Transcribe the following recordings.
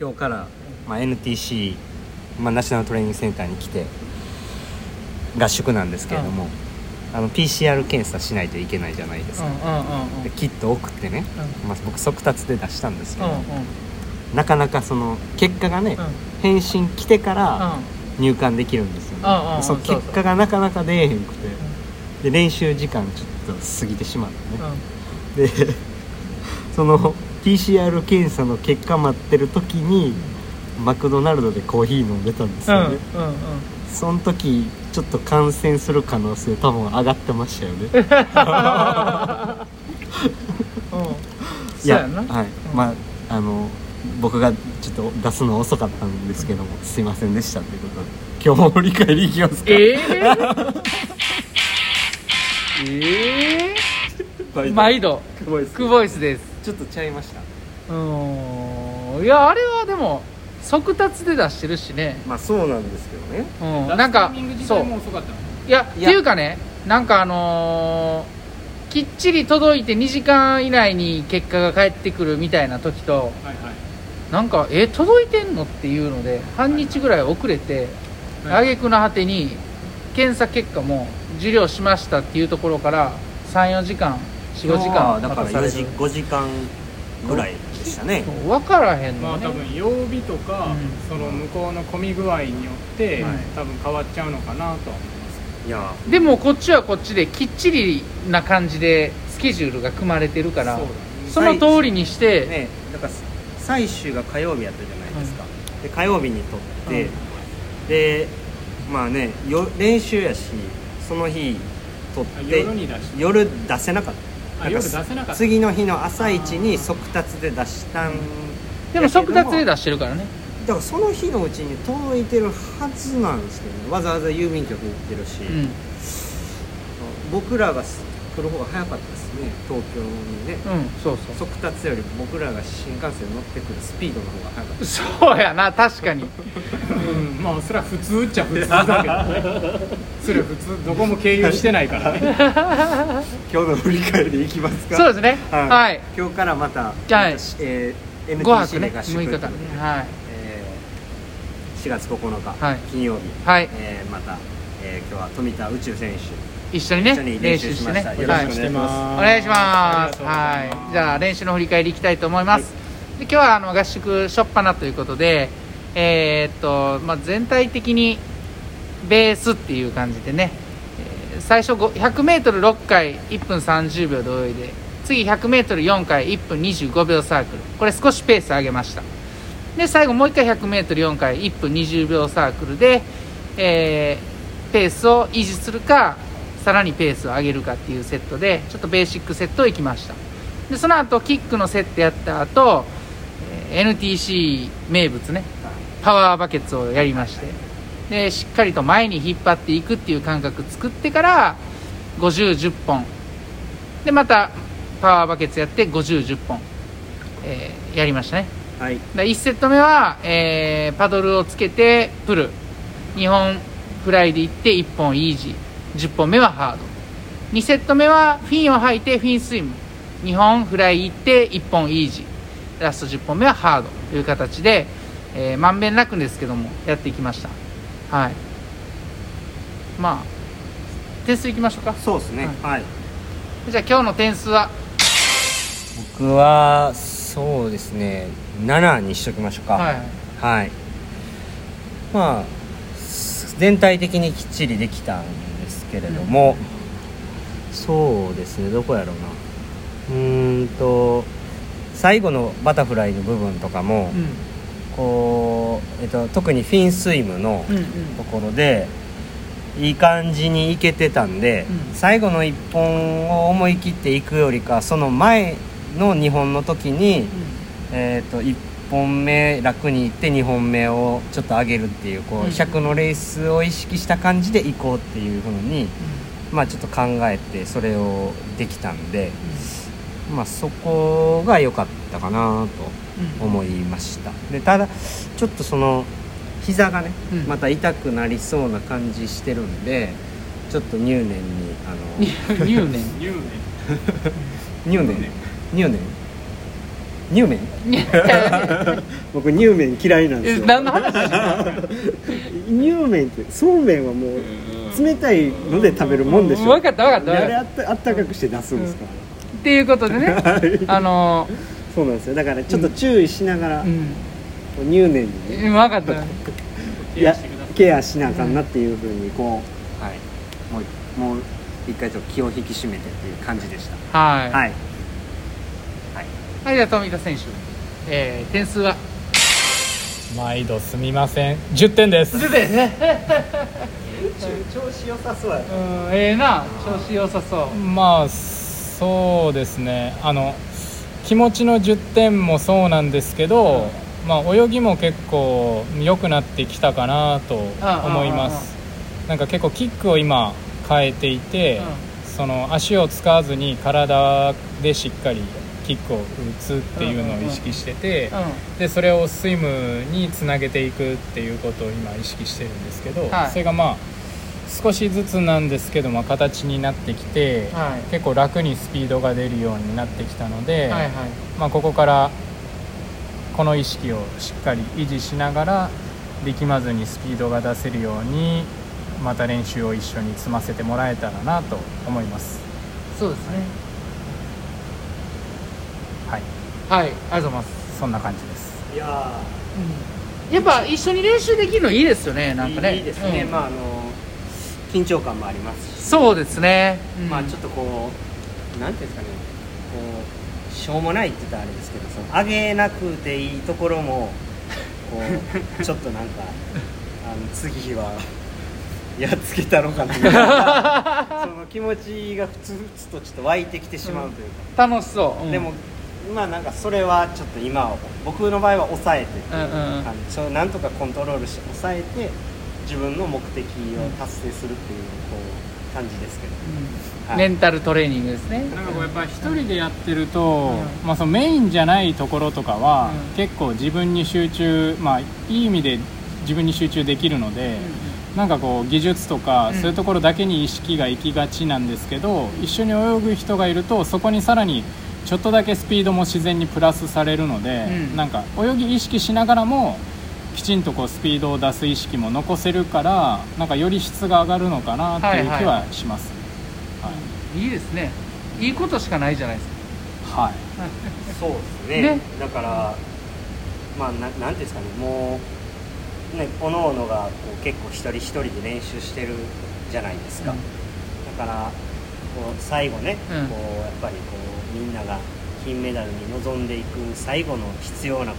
今日から、まあ、NTC、まあ、ナショナルトレーニングセンターに来て合宿なんですけれども、あの PCR 検査しないといけないじゃないですか、でキット送ってね、まあ、僕速達で出したんですけど、なかなかその結果がね、うん。返信来てからうん。入館できるんですよね、その結果がなかなか出えへんくて、で練習時間ちょっと過ぎてしまってね、で その PCR 検査の結果待ってる時にマクドナルドでコーヒー飲んでたんですうんよね、うんうんその時ちょっと感染する可能性多分上がってましたよね。うん。いやな。はい、まああの僕がちょっと出すの遅かったんですけどもすいませんでしたということで。今日も振り返りいきますか。え えええ毎度。クボイスですちょっとちゃいました。うん。いやあれはでも速達で出してるしね。まあそうなんですけどね。うん。なんかそう。いやっていうかねなんかあのーきっちり届いて2時間以内に結果が返ってくるみたいな時とはいはい。なんかえ届いてんのっていうので半日ぐらい遅れてはい。挙句の果てに検査結果も受領しましたっていうところから34時間45時間だから4待たされる時5時間ぐらいでしたね。分からへんまのね、あ多分曜日とか、うん。その向こうの混み具合によって、はい。多分変わっちゃうのかなとは思います。いや。でもこっちはこっちできっちりな感じでスケジュールが組まれてるからそね。その通りにして、ねだから最終が火曜日やったじゃないですか、で火曜日にとって、でまあねよ練習やしその日とっあて。夜出せなかった次の日の朝一に速達で出したんでも速達でだ出してるからね。からその日のうちに届いてるはずなんですけどね。わざわざ郵便局行ってるし、うん。僕らが来る方が早かったですね。東京にね。うんそうそう。速達より僕らが新幹線乗ってくるスピードの方が早かった。そうやな確かに。うんまあそれは普通っちゃ普通だけどね。それは普通どこも経由してないからね。今日の振り返りいきますか。そうですね。はい。はい。今日からまた、はいえー、5泊 NTC ねで合宿6日間。ねはい。えー4月9日、はい。金曜日、はい。えーまた、えー今日は富田宇宙選手一緒にね練練習してね。はいます。お願いします。はい。じゃあ練習の振り返りいきたいと思います、で今日はあの合宿初っ端ということでえーっと、まあ、全体的にベースっていう感じでね、えー最初 100m6 回1分30秒で泳いで次 100m4 回1分25秒サークル。これ少しペース上げました。で最後もう1回 100m4 回1分20秒サークルで、えーペースを維持するかさらにペースを上げるかっていうセットでちょっとベーシックセットをいきました。でその後キックのセットやった後、えー NTC 名物ねパワーバケツをやりましてでしっかりと前に引っ張っていくっていう感覚作ってから5010本。でまたパワーバケツやって5010本、えーやりましたね。はい。で1セット目は、えーパドルをつけてプル。2本フライでいって1本イージー10本目はハード。2セット目はフィンを吐いてフィンスイム。2本フライいって1本イージー。ラスト10本目はハードという形で、えーまんべんなくですけどもやっていきました。はい。まあ点数いきましょうか。そうですね。はい、じゃあ今日の点数は？僕はそうですね。7にしときましょうか。はい。はい。まあ全体的にきっちりできたんですけれども、そうですねどこやろうな。うーんと最後のバタフライの部分とかも、うん。こう、えっと、特にフィンスイムのうんうん。ところでいい感じにいけてたんで、うん。最後の1本を思い切っていくよりかその前の2本の時に、えー、と1本目楽にいって2本目をちょっと上げるっていうこううん。100のレースを意識した感じでいこうっていうふうに、まあ、ちょっと考えてそれをできたんで、まあ、そこが良かったかなと思いました。でただちょっとその膝がね、うん。また痛くなりそうな感じしてるんでちょっと入念にあの入念。言うね入念。入念乳麺？僕乳麺嫌いなんですよ。何の話？乳麺ってそうめんはもう冷たいので食べるもんでしょ。分かった分かったあれあったあったかくして出すんですかっていうことでね。はい。あのそうなんですよ。だからちょっと注意しながら、うん。入念にね分かった。いやケアしなあかんなっていうふうにこう、はい。もうもう一回ちょっと気を引き締めてっていう感じでした。はい。はいはい、じゃあ富田選手、えー、点数は？毎度すみません。10点です。10点ね。調子良さそうや。うんええな調子良さそう。まあそうですね。あの気持ちの10点もそうなんですけど、まあ、泳ぎも結構良くなってきたかなと思います。なんか結構キックを今変えていて、その足を使わずに体でしっかりキックを打つっていうのを意識してて、うんでそれをスイムにつなげていくっていうことを今意識してるんですけど、はい。それがまあ少しずつなんですけど、まあ、形になってきて、はい。結構楽にスピードが出るようになってきたので、はいはい。まあ、ここからこの意識をしっかり維持しながら力まずにスピードが出せるようにまた練習を一緒に積ませてもらえたらなと思います。そうですね。はい、はい。ありがとうございます、そんな感じです。いややっぱ一緒に練習できるのいいですよねなんかね。いいですね、うん。まああの緊張感もありますし。そうですね、うん。まあちょっとこうなんていうんですかね。こうしょうもないって言ったらあれですけどその上げなくていいところもこう ちょっとなんかあの次はやっつけたのかなみたいな。その気持ちがふつふつとちょっと湧いてきてしまうというか、楽しそう、うん。でもまあなんかそれはちょっと今は僕の場合は抑えてっていううんうん。なんとかコントロールして抑えて自分の目的を達成するっていうこう感じですけど、うん。はい。メンタルトレーニングですね。なんかこうやっぱり一人でやってると、うまあ、そのメインじゃないところとかは、うん。結構自分に集中、まあ、いい意味で自分に集中できるので、なんかこう技術とか、うん。そういうところだけに意識が行きがちなんですけど一緒に泳ぐ人がいるとそこにさらにちょっとだけスピードも自然にプラスされるので、うん。なんか泳ぎ意識しながらもきちんとこうスピードを出す意識も残せるからなんかより質が上がるのかなっていう気はします、はい。いいですね。いいことしかないじゃないですか。はい。そうですね。ね。だからまあななんていうんですかね。もうね各々がこう結構一人一人で練習してるじゃないですか、うん。だからこう最後ね、うん。こうやっぱりこうみんなが金メダルに臨んでいく最後の必要なこ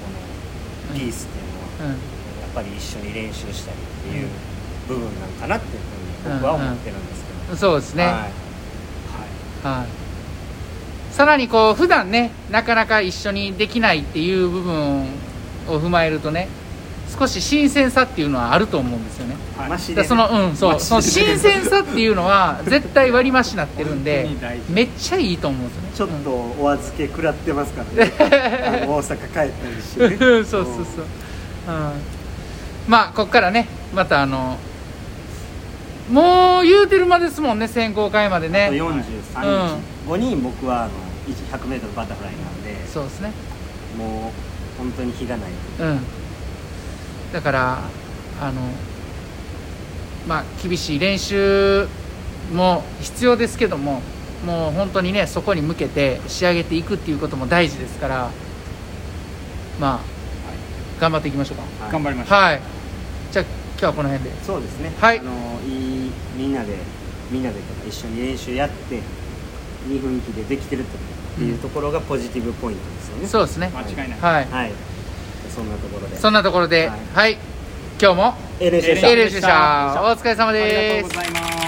のピースっていうのは、うん。やっぱり一緒に練習したりっていう部分なんかなっていうふうに僕は思ってるんですけど、そうですね、はい。はい、さらにこう普段ねなかなか一緒にできないっていう部分を踏まえるとね少し新鮮さっていうのはあると思うんですよね。はい、そのうんそう。その新鮮さっていうのは絶対割り増しになってるんで めっちゃいいと思うんですよね。ちょっとお預け食らってますからね。大阪帰ったりしてね。そうそうそうそう、うん、まあここからねまたあのもう言うてる間ですもんね選考会まであとね43日。後に僕はあの 100m バタフライなんで。そうですね。もう本当に日がない。うんだからあのまあ厳しい練習も必要ですけどももう本当にねそこに向けて仕上げていくっていうことも大事ですからまあ頑張っていきましょうか。はい。頑張りましょう、はい。じゃあ今日はこの辺で。そうですね。はい。あのいいみんなでみんなでとか一緒に練習やっていい雰囲気でできてるっていうところがポジティブポイントですよね。そうですね。間違いない、はい。はいそんなところで。そんなところで。はい。はい。今日も。でしたお疲れ様ありがですとうございます